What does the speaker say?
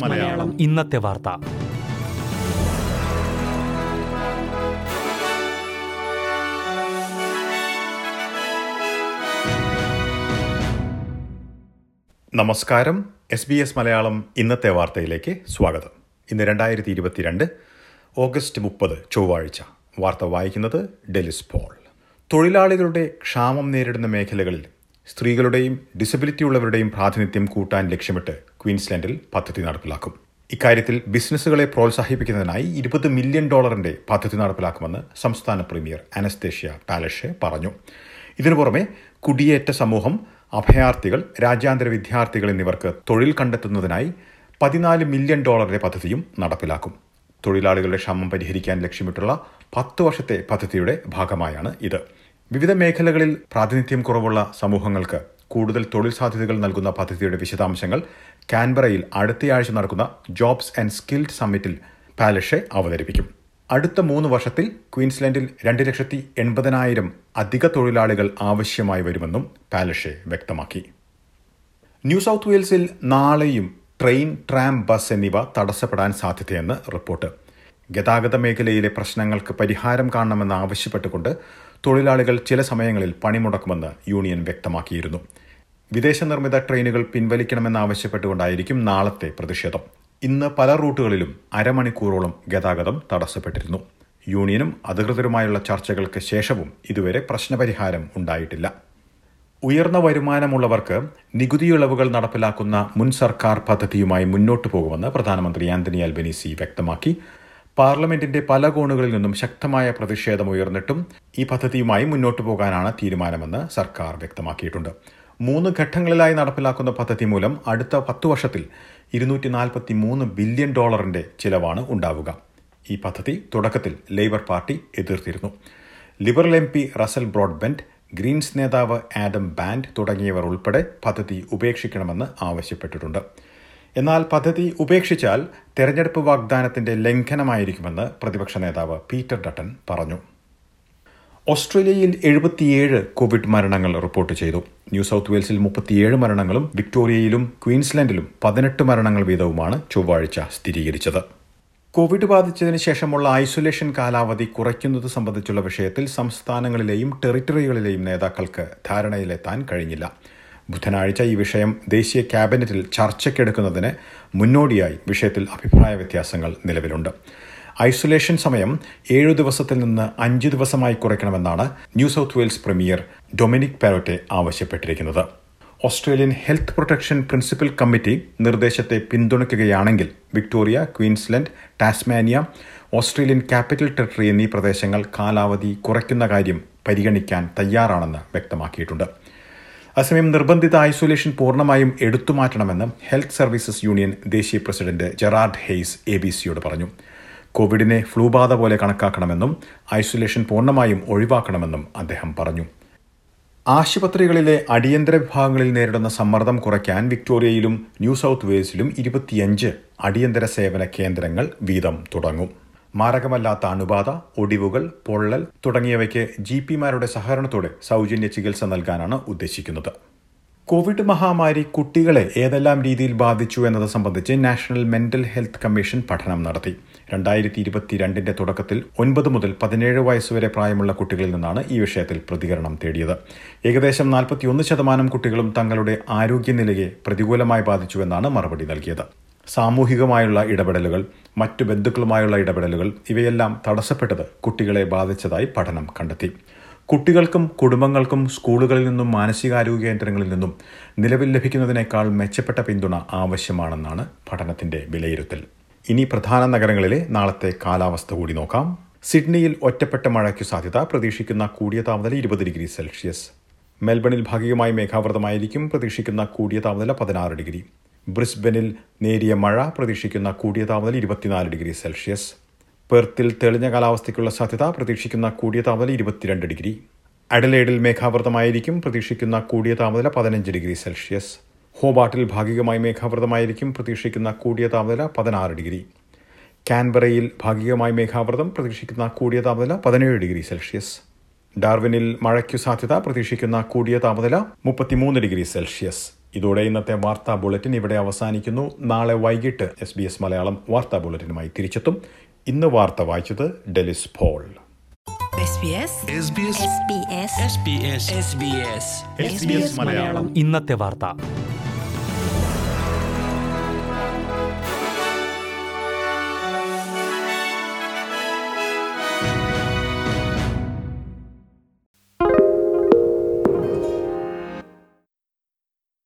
മലയാളം. ഇന്നത്തെ വാർത്ത. നമസ്കാരം. എസ് ബി എസ് മലയാളം ഇന്നത്തെ വാർത്തയിലേക്ക് സ്വാഗതം. ഇന്ന് രണ്ടായിരത്തി ഇരുപത്തിരണ്ട് ഓഗസ്റ്റ് മുപ്പത് ചൊവ്വാഴ്ച. വാർത്ത വായിക്കുന്നത് ഡെലിസ് പോൾ. തൊഴിലാളികളുടെ ക്ഷാമം നേരിടുന്ന മേഖലകളിൽ സ്ത്രീകളുടെയും ഡിസബിലിറ്റി ഉള്ളവരുടെയും പ്രാതിനിധ്യം കൂട്ടാൻ ലക്ഷ്യമിട്ട് ക്വീൻസ്ലാൻഡിൽ പദ്ധതി നടപ്പിലാക്കും. ഇക്കാര്യത്തിൽ ബിസിനസ്സുകളെ പ്രോത്സാഹിപ്പിക്കുന്നതിനായി ഇരുപത് മില്യൺ ഡോളറിന്റെ പദ്ധതി നടപ്പിലാക്കുമെന്ന് സംസ്ഥാന പ്രീമിയർ അനസ്തേഷ്യ പാലഷെ പറഞ്ഞു. ഇതിനു പുറമെ കുടിയേറ്റ സമൂഹം അഭയാർത്ഥികൾ രാജ്യാന്തര വിദ്യാർത്ഥികൾ എന്നിവർക്ക് തൊഴിൽ കണ്ടെത്തുന്നതിനായി പതിനാല് മില്യൺ ഡോളറിന്റെ പദ്ധതിയും നടപ്പിലാക്കും. തൊഴിലാളികളുടെ ക്ഷാമം പരിഹരിക്കാൻ ലക്ഷ്യമിട്ടുള്ള പത്ത് വർഷത്തെ പദ്ധതിയുടെ ഭാഗമായാണ് ഇത്. വിവിധ മേഖലകളിൽ പ്രാതിനിധ്യം കുറവുള്ള സമൂഹങ്ങൾക്ക് കൂടുതൽ തൊഴിൽ സാധ്യതകൾ നൽകുന്ന പദ്ധതിയുടെ വിശദാംശങ്ങൾ കാൻബറയിൽ അടുത്തയാഴ്ച നടക്കുന്ന ജോബ്സ് ആൻഡ് സ്കിൽഡ് സമ്മിറ്റിൽ പാലഷെ അവതരിപ്പിക്കും. അടുത്ത മൂന്ന് വർഷത്തിൽ ക്വീൻസ്ലാൻഡിൽ രണ്ട് ലക്ഷത്തി എൺപതിനായിരം അധിക തൊഴിലാളികൾ ആവശ്യമായി വരുമെന്നും പാലഷെ വ്യക്തമാക്കി. ന്യൂ സൗത്ത് വെയിൽസിൽ നാളെയും ട്രെയിൻ ട്രാം ബസ് എന്നിവ തടസ്സപ്പെടാൻ സാധ്യതയെന്ന് റിപ്പോർട്ട്. ഗതാഗത മേഖലയിലെ പ്രശ്നങ്ങൾക്ക് പരിഹാരം കാണണമെന്ന് ആവശ്യപ്പെട്ടുകൊണ്ട് തൊഴിലാളികൾ ചില സമയങ്ങളിൽ പണിമുടക്കുമെന്ന് യൂണിയൻ വ്യക്തമാക്കിയിരുന്നു. വിദേശ നിർമ്മിത ട്രെയിനുകൾ പിൻവലിക്കണമെന്നാവശ്യപ്പെട്ടുകൊണ്ടായിരിക്കും നാളത്തെ പ്രതിഷേധം. ഇന്ന് പല റൂട്ടുകളിലും അരമണിക്കൂറോളം ഗതാഗതം തടസ്സപ്പെട്ടിരുന്നു. യൂണിയനും അധികൃതരുമായുള്ള ചർച്ചകൾക്ക് ശേഷവും ഇതുവരെ പ്രശ്നപരിഹാരം ഉണ്ടായിട്ടില്ല. ഉയർന്ന വരുമാനമുള്ളവർക്ക് നികുതി ഇളവുകൾ നടപ്പിലാക്കുന്ന മുൻ സർക്കാർ പദ്ധതിയുമായി മുന്നോട്ടു പോകുമെന്ന് പ്രധാനമന്ത്രി ആന്റണി അൽബനീസി വ്യക്തമാക്കി. പാർലമെന്റിന്റെ പല കോണുകളിൽ നിന്നും ശക്തമായ പ്രതിഷേധം ഉയർന്നിട്ടും ഈ പദ്ധതിയുമായി മുന്നോട്ടു പോകാനാണ് തീരുമാനമെന്ന് സർക്കാർ വ്യക്തമാക്കിയിട്ടുണ്ട്. മൂന്ന് ഘട്ടങ്ങളിലായി നടപ്പിലാക്കുന്ന പദ്ധതി മൂലം അടുത്ത പത്തു വർഷത്തിൽ ഇരുന്നൂറ്റി നാൽപ്പത്തി മൂന്ന് ബില്യൺ ഡോളറിന്റെ ചിലവാണ് ഉണ്ടാവുക. ഈ പദ്ധതി തുടക്കത്തിൽ labour party എതിർത്തിരുന്നു. Liberal M P Russell Broadbent Greens നേതാവ് ആഡം ബാൻഡ് തുടങ്ങിയവർ ഉൾപ്പെടെ പദ്ധതി ഉപേക്ഷിക്കണമെന്ന് ആവശ്യപ്പെട്ടിട്ടുണ്ട്. എന്നാൽ പദ്ധതി ഉപേക്ഷിച്ചാൽ തെരഞ്ഞെടുപ്പ് വാഗ്ദാനത്തിന്റെ ലംഘനമായിരിക്കുമെന്ന് പ്രതിപക്ഷ നേതാവ് പീറ്റർ ഡട്ടൺ പറഞ്ഞു. ഓസ്ട്രേലിയയിൽ എഴുപത്തിയേഴ് കോവിഡ് മരണങ്ങൾ റിപ്പോർട്ട് ചെയ്തു. ന്യൂ സൗത്ത് വെയിൽസിൽ മുപ്പത്തിയേഴ് മരണങ്ങളും വിക്ടോറിയയിലും ക്വീൻസ്ലാൻഡിലും പതിനെട്ട് മരണങ്ങൾ വീതവുമാണ് ചൊവ്വാഴ്ച സ്ഥിരീകരിച്ചത്. കോവിഡ് ബാധിച്ചതിന് ശേഷമുള്ള ഐസൊലേഷൻ കാലാവധി കുറയ്ക്കുന്നത് സംബന്ധിച്ചുള്ള വിഷയത്തിൽ സംസ്ഥാനങ്ങളിലെയും ടെറിട്ടറികളിലെയും നേതാക്കൾക്ക് ധാരണയിലെത്താൻ കഴിഞ്ഞില്ല. ബുധനാഴ്ച ഈ വിഷയം ദേശീയ ക്യാബിനറ്റിൽ ചർച്ചയ്ക്കെടുക്കുന്നതിന് മുന്നോടിയായി വിഷയത്തിൽ അഭിപ്രായ വ്യത്യാസങ്ങൾ നിലവിലുണ്ട്. ഐസൊലേഷൻ സമയം ഏഴു ദിവസത്തിൽ നിന്ന് അഞ്ച് ദിവസമായി കുറയ്ക്കണമെന്നാണ് New South Wales premier Dominic Perrottet ആവശ്യപ്പെട്ടിരിക്കുന്നത്. Australian health protection principal committee നിർദ്ദേശത്തെ പിന്തുണയ്ക്കുകയാണെങ്കിൽ Victoria Queensland Tasmania Australian Capital Territory എന്നീ പ്രദേശങ്ങൾ കാലാവധി കുറയ്ക്കുന്ന കാര്യം പരിഗണിക്കാൻ തയ്യാറാണെന്ന് വ്യക്തമാക്കിയിട്ടുണ്ട്. അസമയം നിർബന്ധിത ഐസൊലേഷൻ പൂർണമായും എടുത്തുമാറ്റണമെന്ന് ഹെൽത്ത് സർവീസസ് യൂണിയൻ ദേശീയ president Gerard Hayes A B സിയോട് പറഞ്ഞു. കോവിഡിനെ ഫ്ലൂ ബാധ പോലെ കണക്കാക്കണമെന്നും ഐസൊലേഷൻ പൂർണമായും ഒഴിവാക്കണമെന്നും അദ്ദേഹം പറഞ്ഞു. ആശുപത്രികളിലെ അടിയന്തര വിഭാഗങ്ങളിൽ നേരിടുന്ന സമ്മർദ്ദം കുറയ്ക്കാൻ വിക്ടോറിയയിലും ന്യൂ സൗത്ത് വെയിൽസിലും ഇരുപത്തിയഞ്ച് അടിയന്തര സേവന കേന്ദ്രങ്ങൾ വീതം തുടങ്ങും. മാരകമല്ലാത്ത അണുബാധ ഒടിവുകൾ പൊള്ളൽ തുടങ്ങിയവയ്ക്ക് ജി പിമാരുടെ സഹകരണത്തോടെ സൗജന്യ ചികിത്സ നൽകാനാണ് ഉദ്ദേശിക്കുന്നത്. കോവിഡ് മഹാമാരി കുട്ടികളെ ഏതെല്ലാം രീതിയിൽ ബാധിച്ചു എന്നത് സംബന്ധിച്ച് നാഷണൽ മെന്റൽ ഹെൽത്ത് കമ്മീഷൻ പഠനം നടത്തി. രണ്ടായിരത്തി ഇരുപത്തിരണ്ടിന്റെ തുടക്കത്തിൽ ഒൻപത് മുതൽ പതിനേഴ് വയസ്സുവരെ പ്രായമുള്ള കുട്ടികളിൽ നിന്നാണ് ഈ വിഷയത്തിൽ പ്രതികരണം തേടിയത്. ഏകദേശം നാൽപ്പത്തിയൊന്ന് ശതമാനം കുട്ടികളും തങ്ങളുടെ ആരോഗ്യനിലയെ പ്രതികൂലമായി ബാധിച്ചുവെന്നാണ് മറുപടി നൽകിയത്. സാമൂഹികമായുള്ള ഇടപെടലുകൾ മറ്റു ബന്ധുക്കളുമായുള്ള ഇടപെടലുകൾ ഇവയെല്ലാം തടസ്സപ്പെട്ടത് കുട്ടികളെ ബാധിച്ചതായി പഠനം കണ്ടെത്തി. കുട്ടികൾക്കും കുടുംബങ്ങൾക്കും സ്കൂളുകളിൽ നിന്നും മാനസികാരോഗ്യ കേന്ദ്രങ്ങളിൽ നിന്നും നിലവിൽ ലഭിക്കുന്നതിനേക്കാൾ മെച്ചപ്പെട്ട പിന്തുണ ആവശ്യമാണെന്നാണ് പഠനത്തിന്റെ വിലയിരുത്തൽ. ഇനി പ്രധാന നഗരങ്ങളിലെ നാളത്തെ കാലാവസ്ഥ കൂടി നോക്കാം. സിഡ്നിയിൽ ഒറ്റപ്പെട്ട മഴയ്ക്ക് സാധ്യത പ്രതീക്ഷിക്കുന്ന കൂടിയ താപനില ഇരുപത് ഡിഗ്രി സെൽഷ്യസ്. മെൽബണിൽ ഭാഗികമായി മേഘാവൃതമായിരിക്കും പ്രതീക്ഷിക്കുന്ന കൂടിയ താപനില പതിനാറ് ഡിഗ്രി. ബ്രിസ്ബനിൽ നേരിയ മഴ പ്രതീക്ഷിക്കുന്ന കൂടിയ താപനില ഇരുപത്തിനാല് ഡിഗ്രി സെൽഷ്യസ്. പെർത്തിൽ തെളിഞ്ഞ കാലാവസ്ഥയ്ക്കുള്ള സാധ്യത പ്രതീക്ഷിക്കുന്ന കൂടിയ താപനില ഇരുപത്തിരണ്ട് ഡിഗ്രി. അഡലേഡിൽ മേഘാവൃതമായിരിക്കും പ്രതീക്ഷിക്കുന്ന കൂടിയ താപനില പതിനഞ്ച് ഡിഗ്രി സെൽഷ്യസ്. ഹോബാട്ടിൽ ഭാഗികമായി മേഘാവൃതമായിരിക്കും പ്രതീക്ഷിക്കുന്ന കൂടിയ താപനില പതിനാറ് ഡിഗ്രി. കാൻബറയിൽ ഭാഗികമായി മേഘാവൃതം പ്രതീക്ഷിക്കുന്ന കൂടിയ താപനില പതിനേഴ് ഡിഗ്രി സെൽഷ്യസ്. ഡാർവിനിൽ മഴയ്ക്കു സാധ്യത പ്രതീക്ഷിക്കുന്ന കൂടിയ താപനില മുപ്പത്തിമൂന്ന് ഡിഗ്രി സെൽഷ്യസ്. ഇതോടെ ഇന്നത്തെ വാർത്താ ബുള്ളറ്റിൻ ഇവിടെ അവസാനിക്കുന്നു. നാളെ വൈകിട്ട് എസ് ബി എസ് മലയാളം വാർത്താ ബുള്ളറ്റിനുമായി തിരിച്ചെത്തും. ഇന്ന് വാർത്ത വായിച്ചത് Delys Paul SBS SBS SBS SBS SBS SBS Malayalam. ഇന്നത്തെ വാർത്ത.